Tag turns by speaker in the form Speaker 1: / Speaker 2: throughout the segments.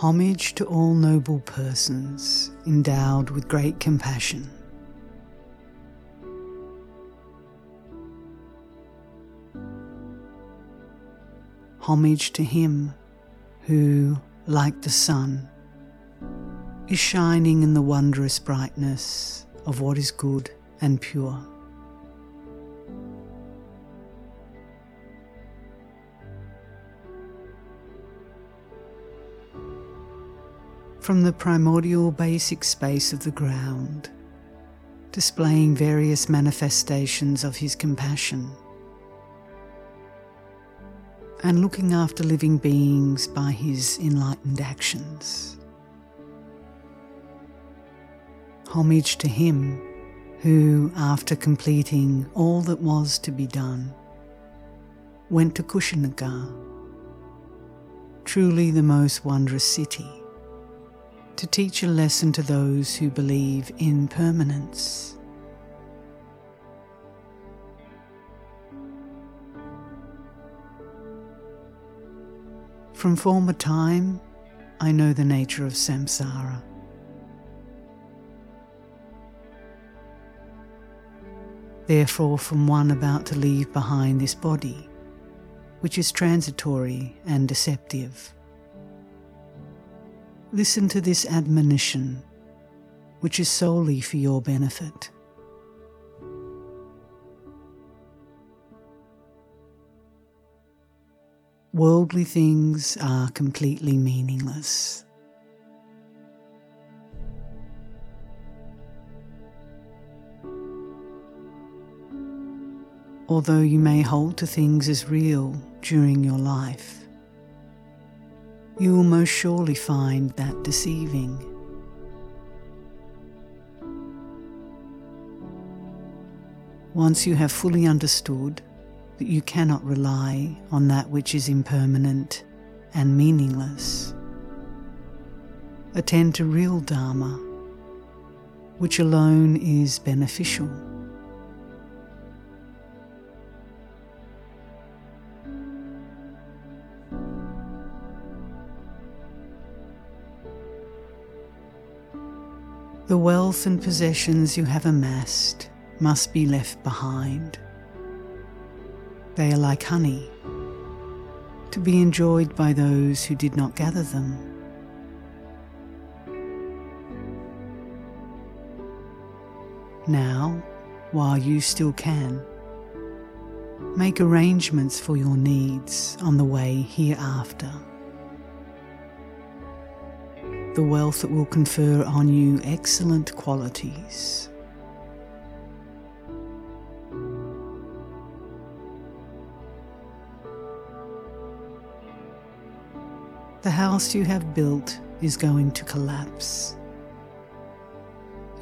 Speaker 1: Homage to all noble persons endowed with great compassion. Homage to him who, like the sun, is shining in the wondrous brightness of what is good and pure. From the primordial basic space of the ground, displaying various manifestations of his compassion and looking after living beings by his enlightened actions. Homage to him who, after completing all that was to be done, went to Kushinagar, truly the most wondrous city, to teach a lesson to those who believe in permanence. From former time, I know the nature of samsara. Therefore, from one about to leave behind this body, which is transitory and deceptive, listen to this admonition, which is solely for your benefit. Worldly things are completely meaningless. Although you may hold to things as real during your life, you will most surely find that deceiving. Once you have fully understood that you cannot rely on that which is impermanent and meaningless. Attend to real Dharma, which alone is beneficial. The wealth and possessions you have amassed must be left behind. They are like honey, to be enjoyed by those who did not gather them. Now, while you still can, make arrangements for your needs on the way hereafter. The wealth that will confer on you excellent qualities The house you have built is going to collapse.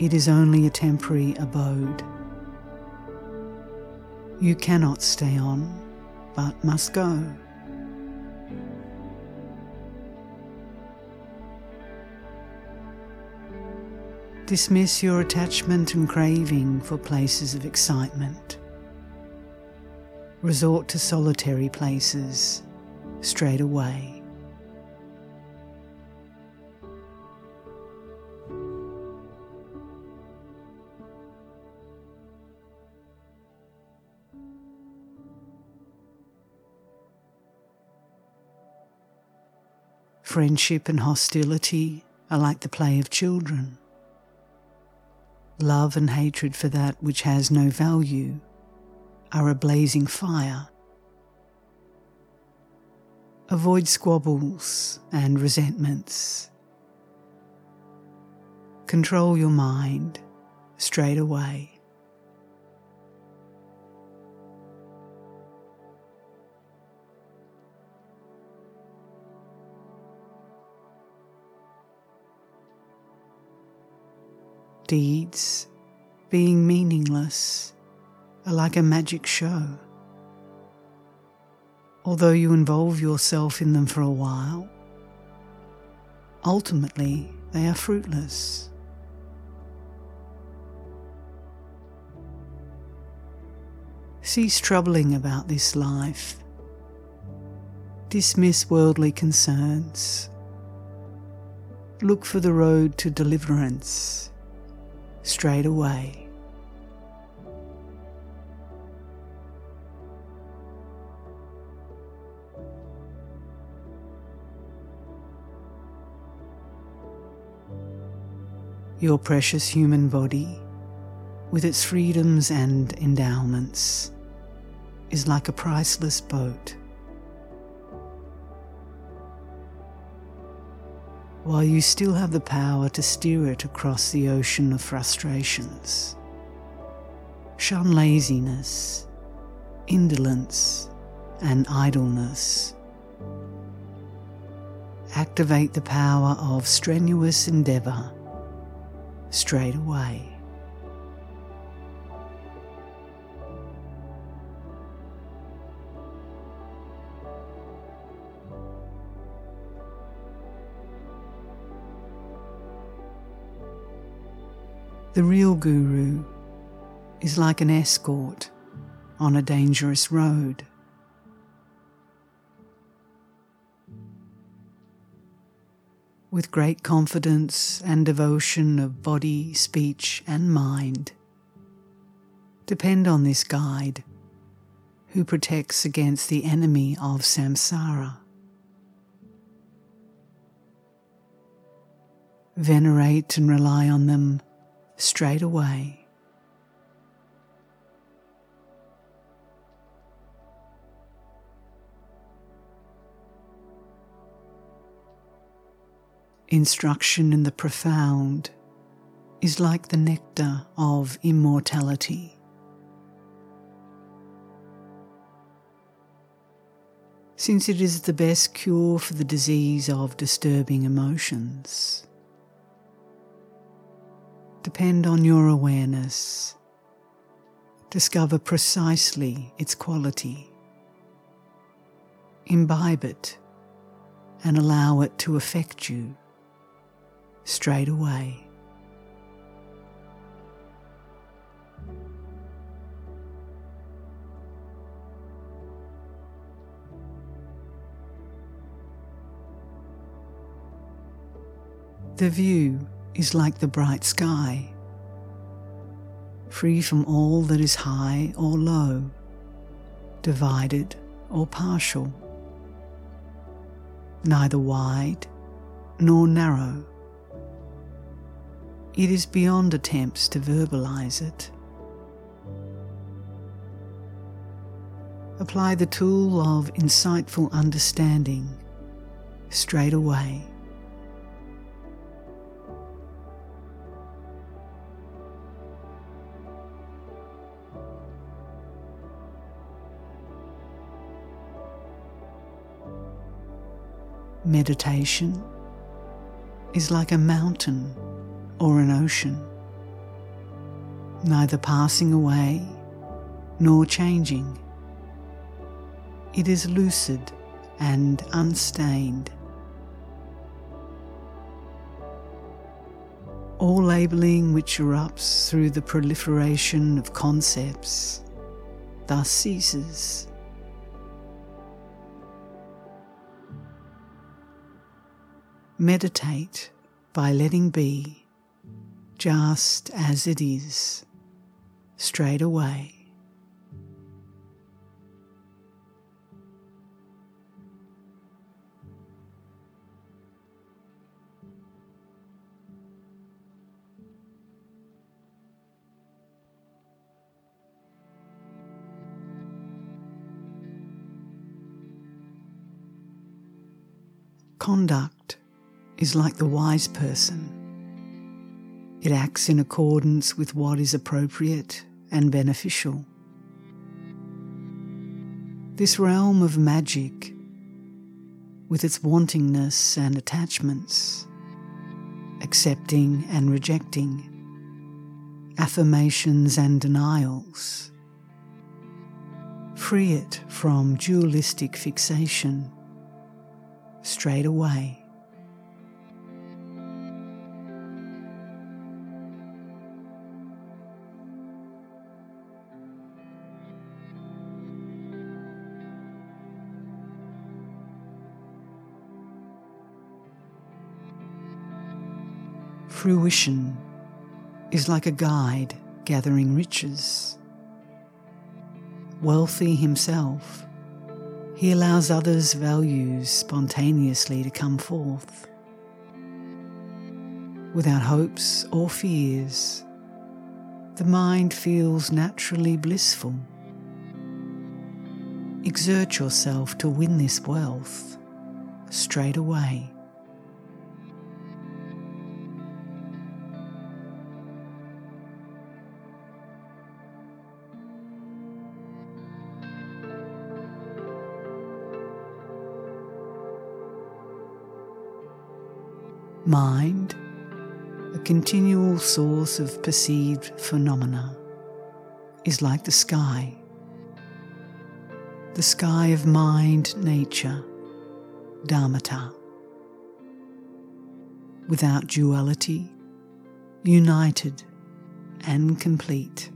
Speaker 1: It is only a temporary abode. You cannot stay on, but must go. Dismiss your attachment and craving for places of excitement. Resort to solitary places straight away. Friendship and hostility are like the play of children. Love and hatred for that which has no value are a blazing fire. Avoid squabbles and resentments. Control your mind straight away. Deeds, being meaningless, are like a magic show. Although you involve yourself in them for a while, ultimately they are fruitless. Cease troubling about this life. Dismiss worldly concerns look for the road to deliverance straight away. Your precious human body, with its freedoms and endowments, is like a priceless boat. While you still have the power to steer it across the ocean of frustrations, shun laziness, indolence, and idleness. Activate the power of strenuous endeavour straight away. The real guru is like an escort on a dangerous road. with great confidence and devotion of body, speech, and mind. Depend on this guide who protects against the enemy of samsara. Venerate and rely on them straight away. Instruction in the profound is like the nectar of immortality. Since it is the best cure for the disease of disturbing emotions, depend on your awareness. Discover precisely its quality. Imbibe it and allow it to affect you straight away. The view is like the bright sky, free from all that is high or low, divided or partial, neither wide nor narrow. It is beyond attempts to verbalize it. Apply the tool of insightful understanding straight away. Meditation is like a mountain or an ocean, neither passing away nor changing. It is lucid and unstained. All labelling which erupts through the proliferation of concepts thus ceases. Meditate by letting be just as it is, straight away. Conduct is like the wise person it acts in accordance with what is appropriate and beneficial. This realm of magic, with its wantingness and attachments, accepting and rejecting, affirmations and denials, free it from dualistic fixation straight away. Fruition is like a guide gathering riches. Wealthy himself, he allows others' values spontaneously to come forth. Without hopes or fears, the mind feels naturally blissful. Exert yourself to win this wealth straight away. Mind a continual source of perceived phenomena, is like the sky. The sky of mind nature, Dharmata. Without duality, united and complete.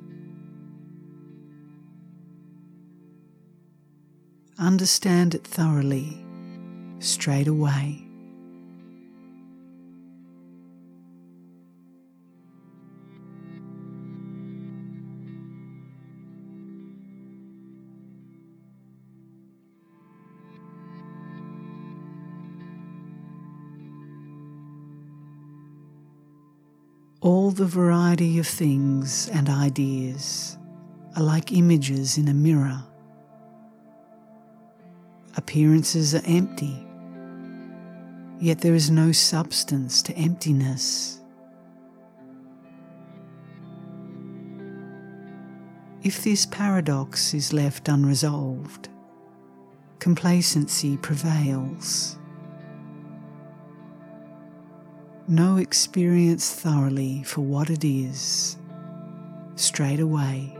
Speaker 1: Understand it thoroughly, straight away. The variety of things and ideas are like images in a mirror. Appearances are empty, yet there is no substance to emptiness. If this paradox is left unresolved, complacency prevails. Know experience thoroughly for what it is, straight away.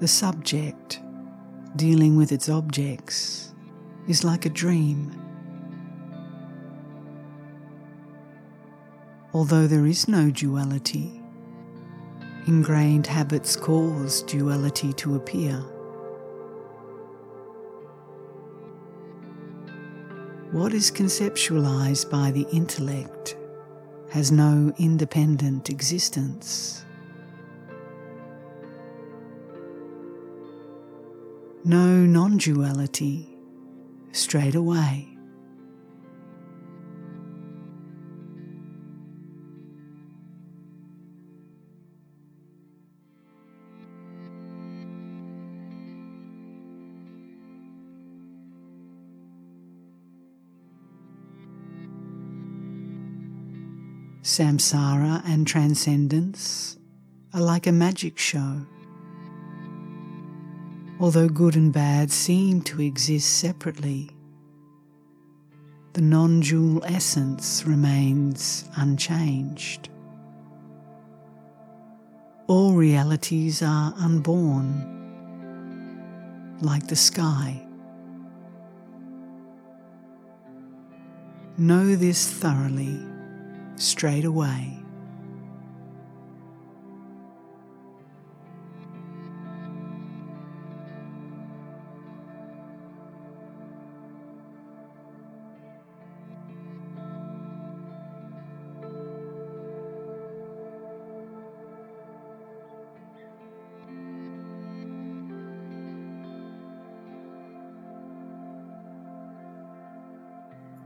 Speaker 1: The subject, dealing with its objects, is like a dream. Although there is no duality. Ingrained habits cause duality to appear. What is conceptualized by the intellect has no independent existence. Know non duality straight away. Samsara and transcendence are like a magic show. Although good and bad seem to exist separately, the non dual essence remains unchanged. All realities are unborn, like the sky. Know this thoroughly straight away.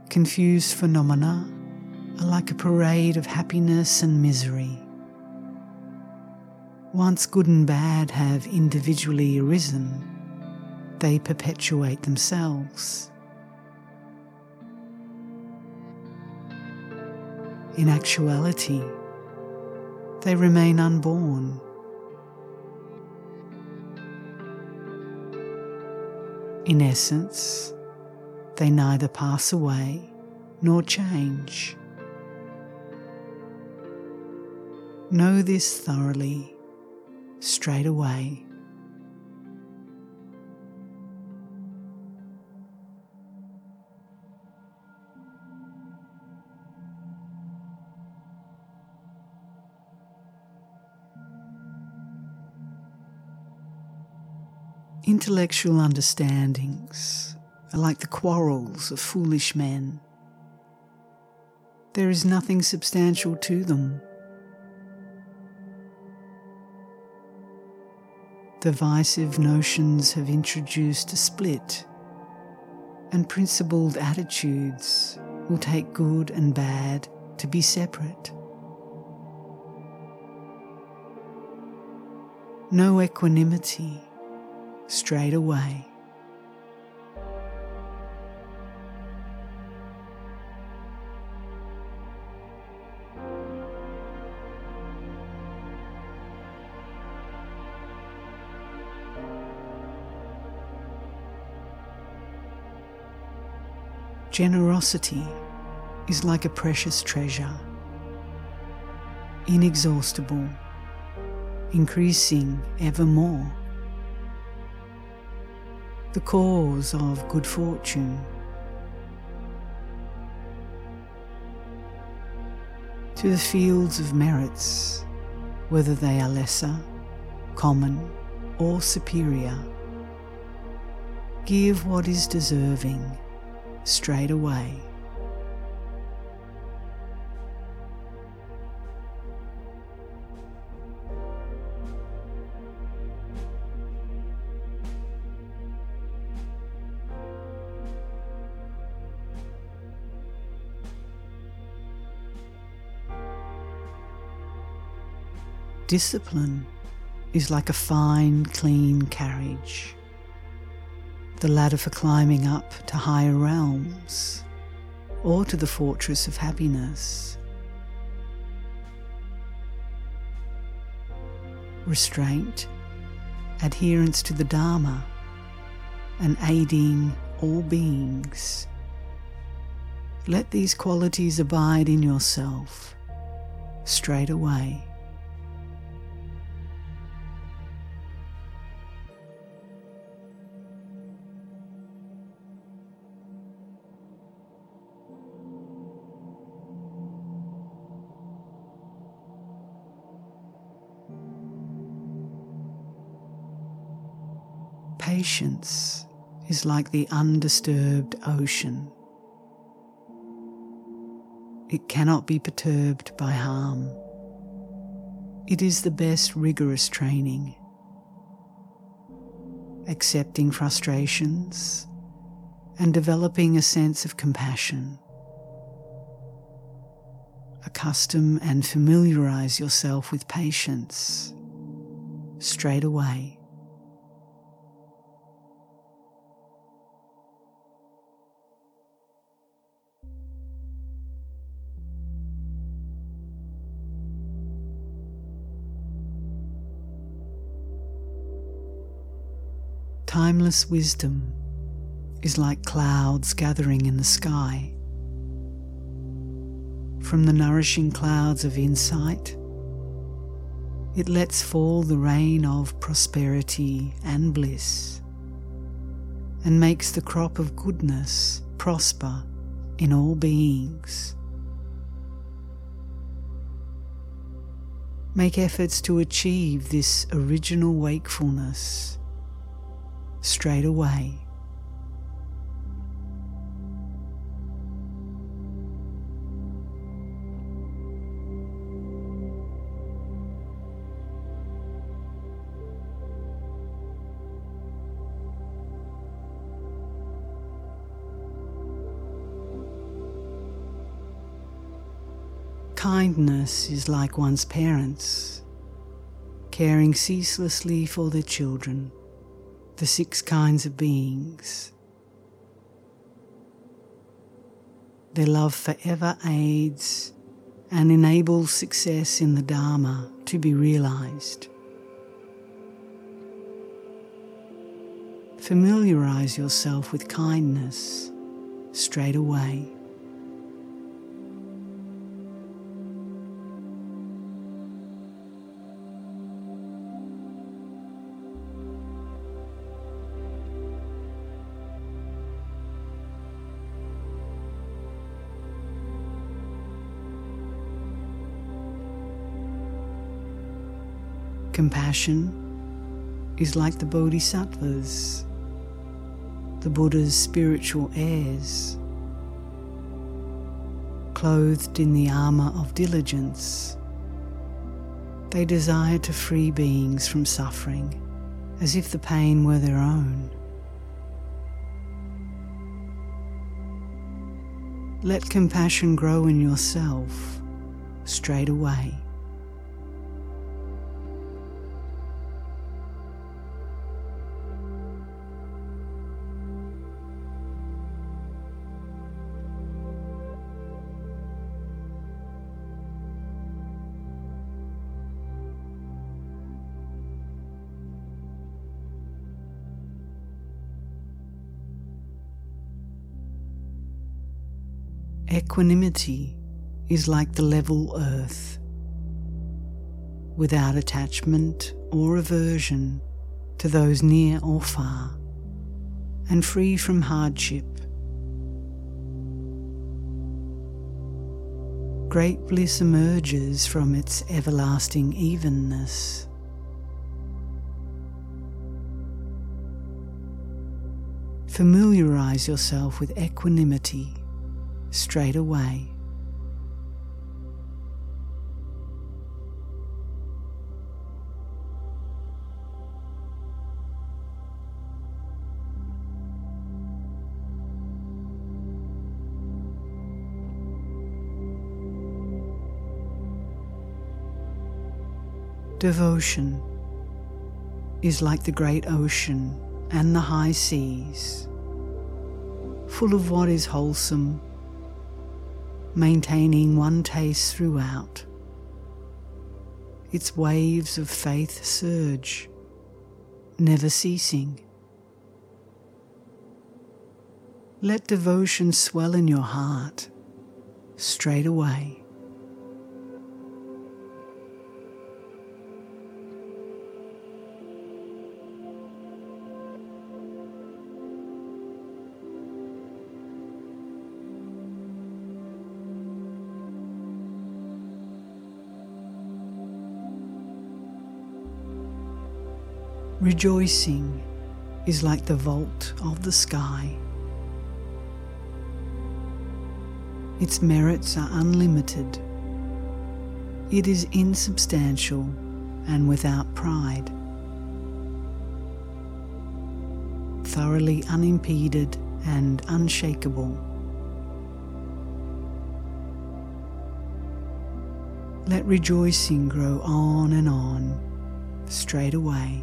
Speaker 1: Confused phenomena are like a parade of happiness and misery. Once good and bad have individually arisen, they perpetuate themselves. In actuality, they remain unborn. In essence, they neither pass away nor change. Know this thoroughly straight away. Intellectual understandings are like the quarrels of foolish men. There is nothing substantial to them. Divisive notions have introduced a split, and principled attitudes will take good and bad to be separate. Know equanimity straight away. Generosity is like a precious treasure, inexhaustible, increasing ever more. The cause of good fortune. To the fields of merits, whether they are lesser, common, or superior, give what is deserving straight away. Discipline is like a fine, clean carriage the ladder for climbing up to higher realms or to the fortress of happiness. Restraint, adherence to the Dharma, and aiding all beings. Let these qualities abide in yourself straight away. Patience is like the undisturbed ocean. It cannot be perturbed by harm. It is the best rigorous training. Accepting frustrations and developing a sense of compassion. Accustom and familiarize yourself with patience straight away. Timeless wisdom is like clouds gathering in the sky. From the nourishing clouds of insight, it lets fall the rain of prosperity and bliss and makes the crop of goodness prosper in all beings. Make efforts to achieve this original wakefulness straight away. Kindness is like one's parents, caring ceaselessly for their children the six kinds of beings. Their love forever aids and enables success in the Dharma to be realized. Familiarize yourself with kindness straight away. Compassion is like the Bodhisattvas, the Buddha's spiritual heirs, clothed in the armour of diligence. They desire to free beings from suffering as if the pain were their own. Let compassion grow in yourself straight away. Equanimity is like the level earth, without attachment or aversion to those near or far, and free from hardship. Great bliss emerges from its everlasting evenness. Familiarize yourself with equanimity straight away. Devotion is like the great ocean and the high seas, full of what is wholesome maintaining one taste throughout. Its waves of faith surge, never ceasing. Let devotion swell in your heart straight away. Rejoicing is like the vault of the sky. Its merits are unlimited. It is insubstantial and without pride. Thoroughly unimpeded and unshakable. Let rejoicing grow on and on, straight away.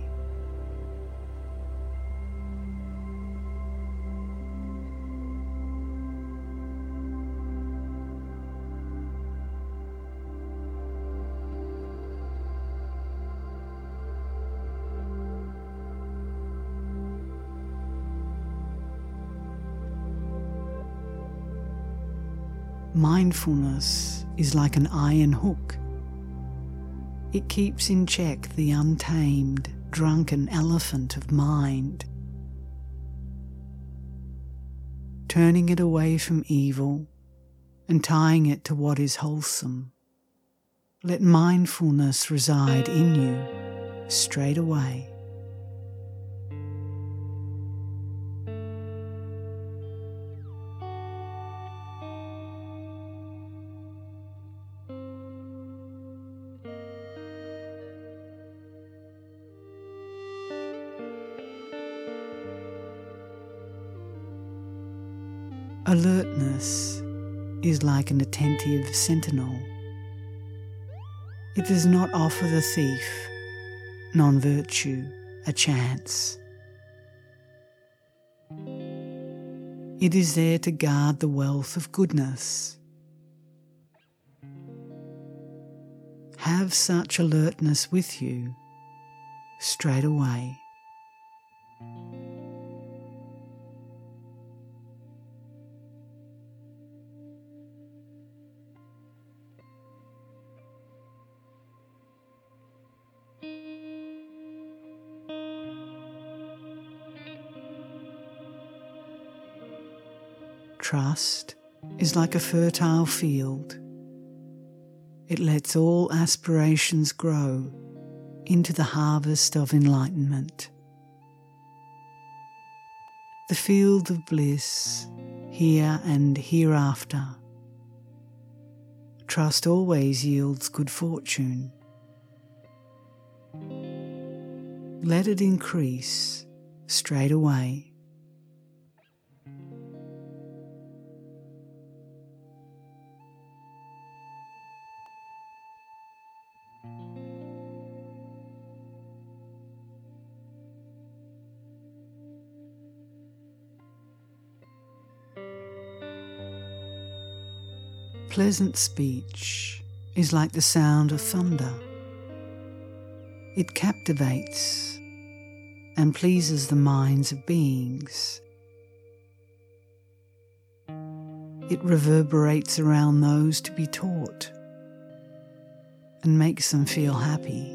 Speaker 1: Mindfulness is like an iron hook. It keeps in check the untamed, drunken elephant of mind, turning it away from evil and tying it to what is wholesome. Let mindfulness reside in you straight away. Alertness is like an attentive sentinel. It does not offer the thief, non virtue, a chance. It is there to guard the wealth of goodness. Have such alertness with you straight away. Trust is like a fertile field. It lets all aspirations grow into the harvest of enlightenment. The field of bliss, here and hereafter. Trust always yields good fortune. Let it increase straight away. Pleasant speech is like the sound of thunder. It captivates and pleases the minds of beings. It reverberates around those to be taught and makes them feel happy.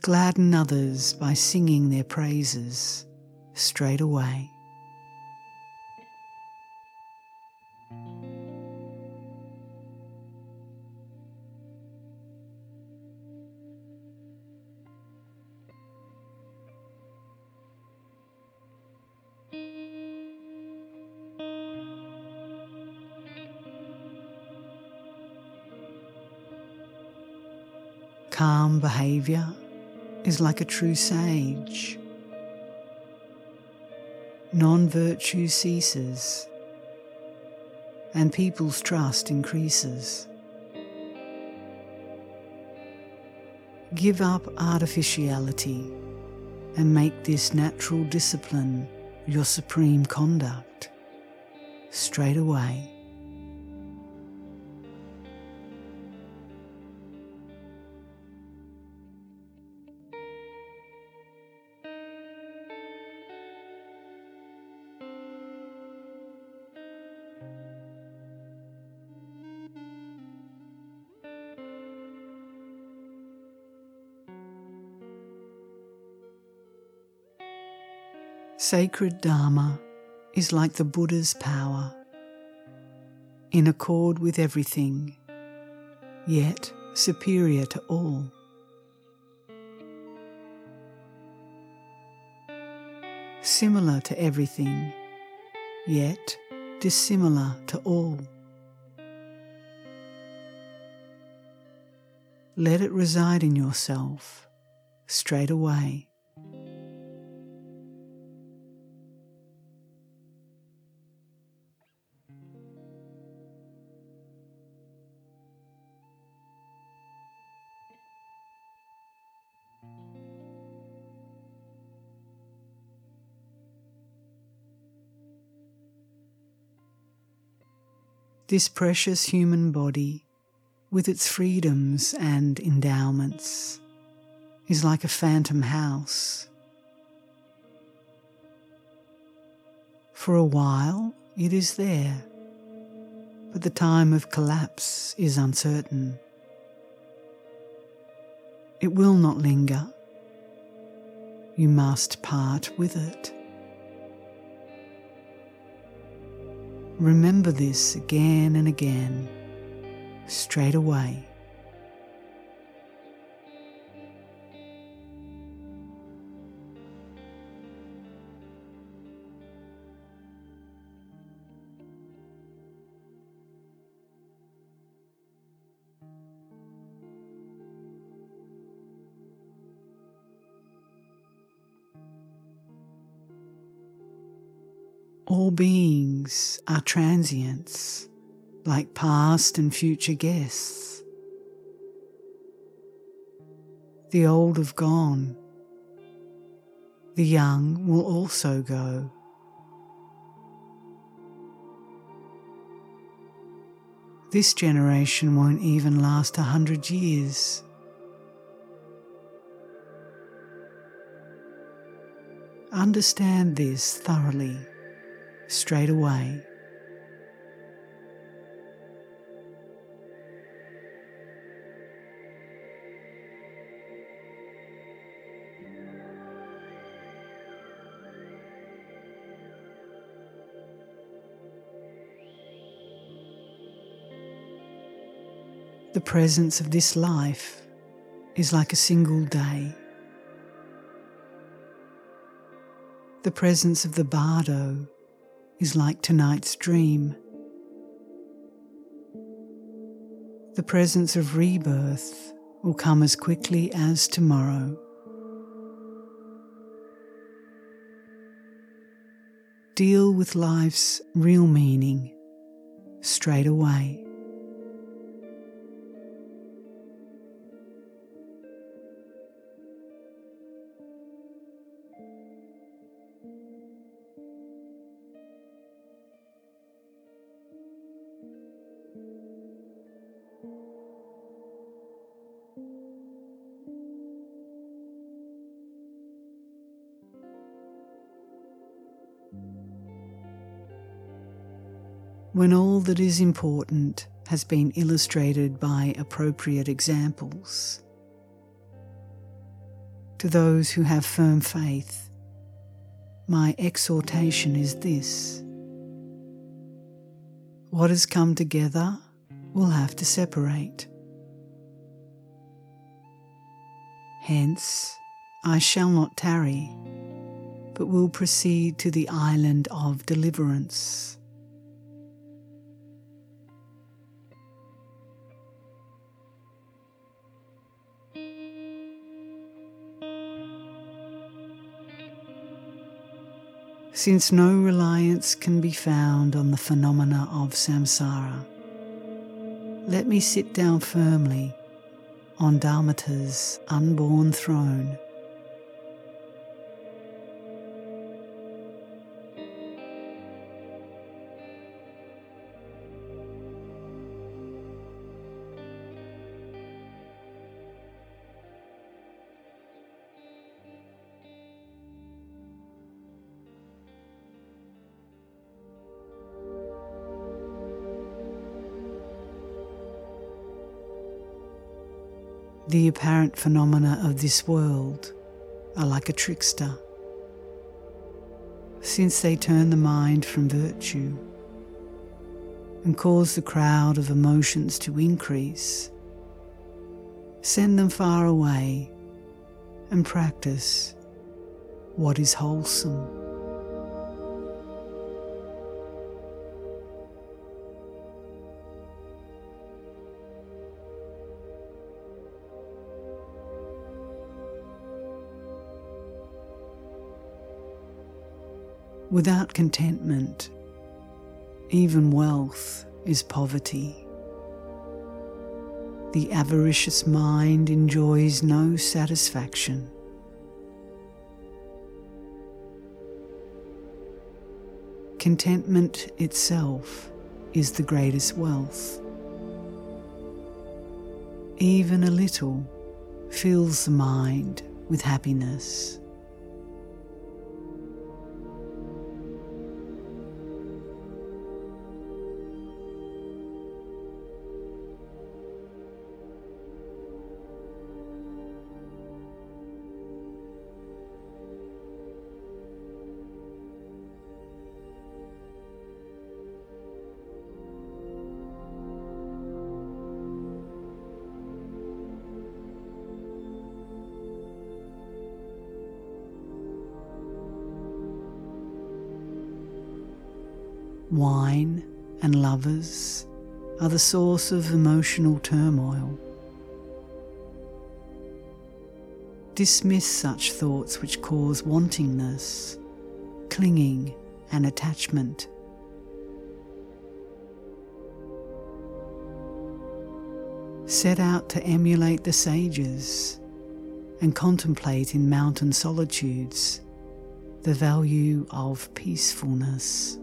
Speaker 1: Gladden others by singing their praises straight away. Calm behaviour is like a true sage. Non virtue ceases and people's trust increases. Give up artificiality and make this natural discipline your supreme conduct straight away. Sacred Dharma is like the Buddha's power, in accord with everything, yet superior to all. Similar to everything, yet dissimilar to all. Let it reside in yourself straight away. This precious human body, with its freedoms and endowments, is like a phantom house. For a while, it is there, but the time of collapse is uncertain. It will not linger. You must part with it. Remember this again and again, straight away. Are transients, like past and future guests. The old have gone, the young will also go. This generation won't even last a hundred years. Understand this thoroughly straight away. The presence of this life is like a single day. The presence of the bardo is like tonight's dream. The presence of rebirth will come as quickly as tomorrow. Deal with life's real meaning straight away. When all that is important has been illustrated by appropriate examples. To those who have firm faith, my exhortation is this what has come together will have to separate. Hence, I shall not tarry, but will proceed to the island of deliverance. Since no reliance can be found on the phenomena of samsara. Let me sit down firmly on Dharmata's unborn throne The apparent phenomena of this world are like a trickster, since they turn the mind from virtue and cause the crowd of emotions to increase. Send them far away and practice what is wholesome. Without contentment, even wealth is poverty. The avaricious mind enjoys no satisfaction. Contentment itself is the greatest wealth. Even a little fills the mind with happiness. Wine, and lovers are the source of emotional turmoil. Dismiss such thoughts which cause wantingness, clinging, and attachment. Set out to emulate the sages and contemplate in mountain solitudes the value of peacefulness.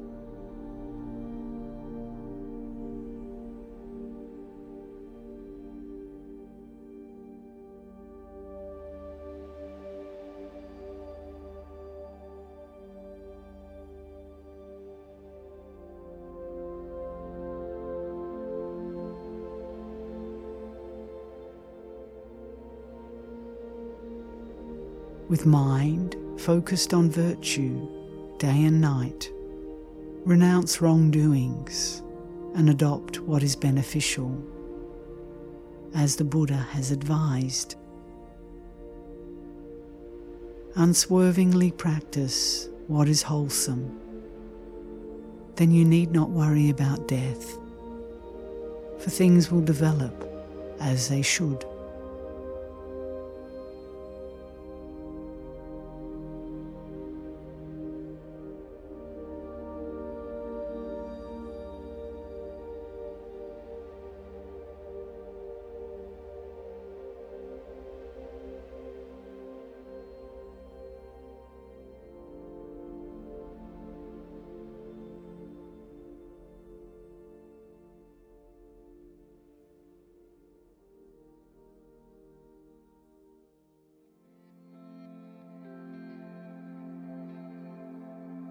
Speaker 1: With mind focused on virtue day and night, renounce wrongdoings and adopt what is beneficial. as the Buddha has advised. Unswervingly practice what is wholesome. Then you need not worry about death, for things will develop as they should.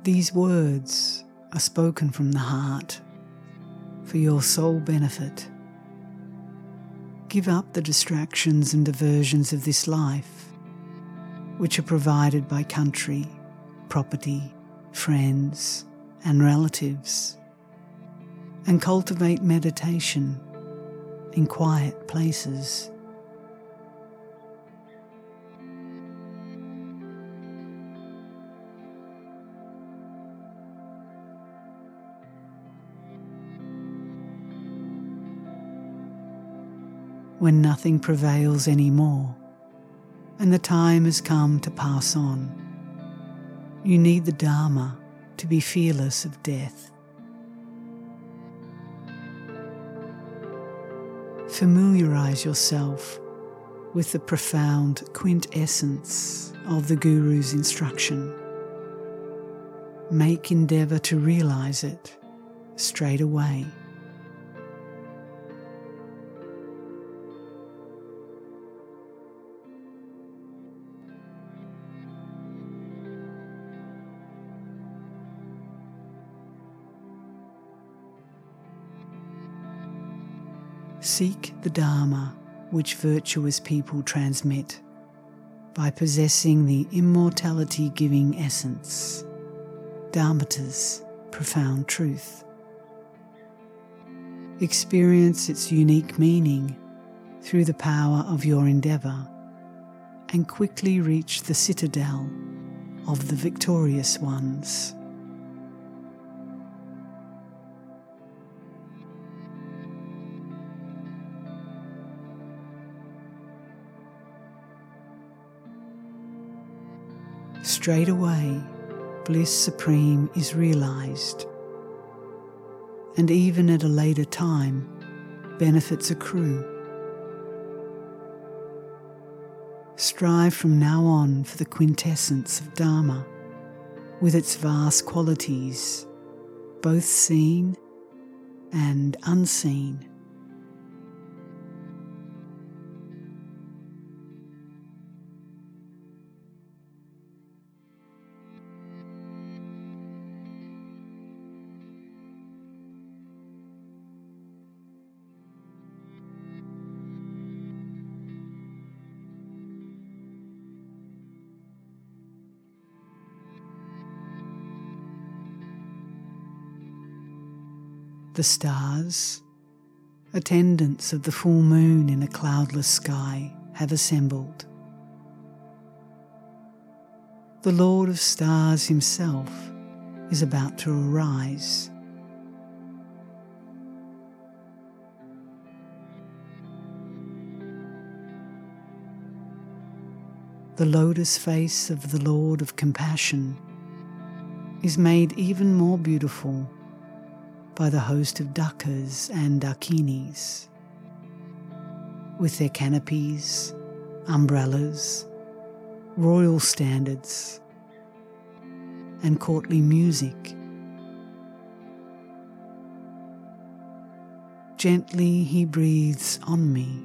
Speaker 1: These words are spoken from the heart for your sole benefit. Give up the distractions and diversions of this life, which are provided by country, property, friends, and relatives, and cultivate meditation in quiet places. When nothing prevails any more and the time has come to pass on. You need the Dharma to be fearless of death. Familiarize yourself with the profound quintessence of the Guru's instruction. Make endeavour to realize it straight away. Seek the Dharma which virtuous people transmit by possessing the immortality giving essence, Dharmata's profound truth. Experience its unique meaning through the power of your endeavour and quickly reach the citadel of the victorious ones. Straight away bliss supreme is realized. And even at a later time, benefits accrue. Strive from now on for the quintessence of Dharma, with its vast qualities, both seen and unseen. The stars, attendants of the full moon in a cloudless sky, have assembled. The Lord of Stars himself is about to arise. The lotus face of the Lord of Compassion is made even more beautiful by the host of Dakas and Dakinis, with their canopies, umbrellas, royal standards, and courtly music. Gently he breathes on me,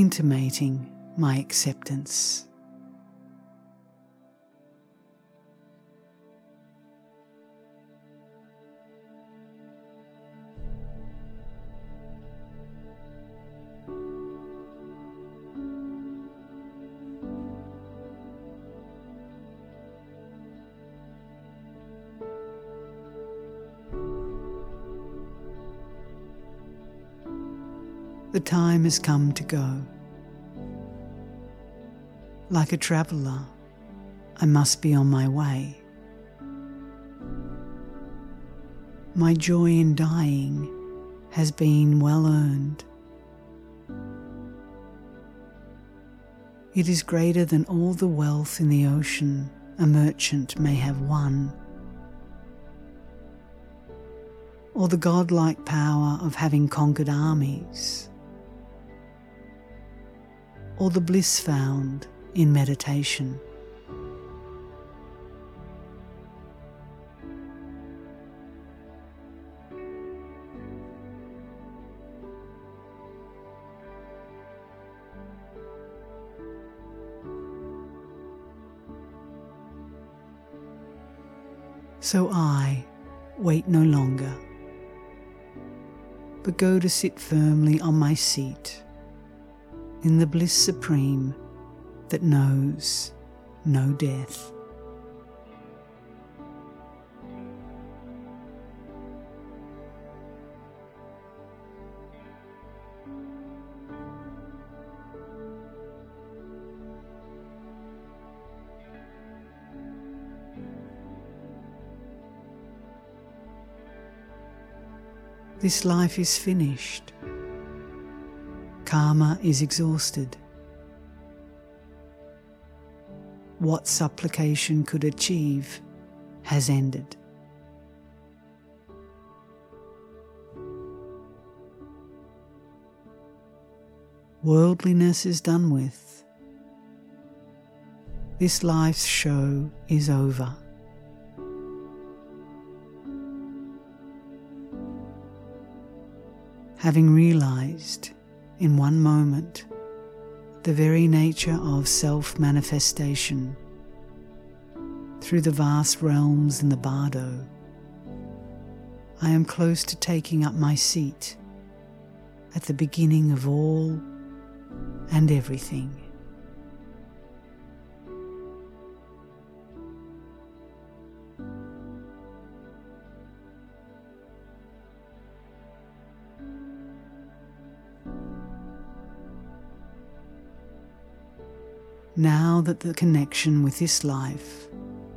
Speaker 1: intimating my acceptance. The time has come to go. Like a traveller, I must be on my way. My joy in dying has been well earned. It is greater than all the wealth in the ocean a merchant may have won, or the godlike power of having conquered armies, or the bliss found in meditation. So I wait no longer, but go to sit firmly on my seat in the bliss supreme that knows no death. This life is finished. Karma is exhausted. What supplication could achieve has ended. Worldliness is done with. This life's show is over. having realized in one moment the very nature of self manifestation through the vast realms in the bardo, I am close to taking up my seat at the beginning of all and everything. Now that the connection with this life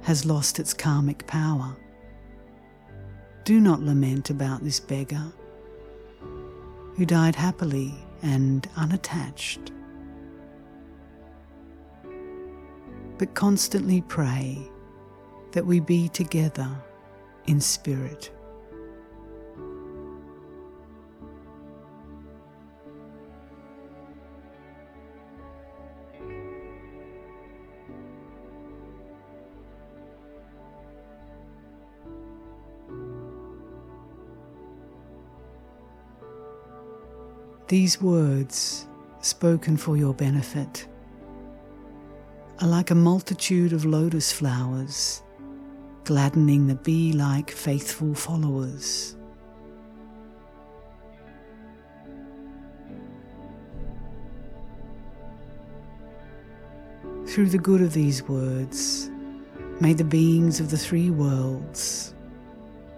Speaker 1: has lost its karmic power. Do not lament about this beggar who died happily and unattached, but constantly pray that we be together in spirit. These words, spoken for your benefit, are like a multitude of lotus flowers, gladdening the bee like faithful followers. Through the good of these words, may the beings of the three worlds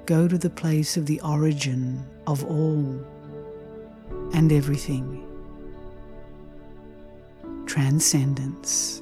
Speaker 1: go to the place of the origin of all and everything. Transcendence.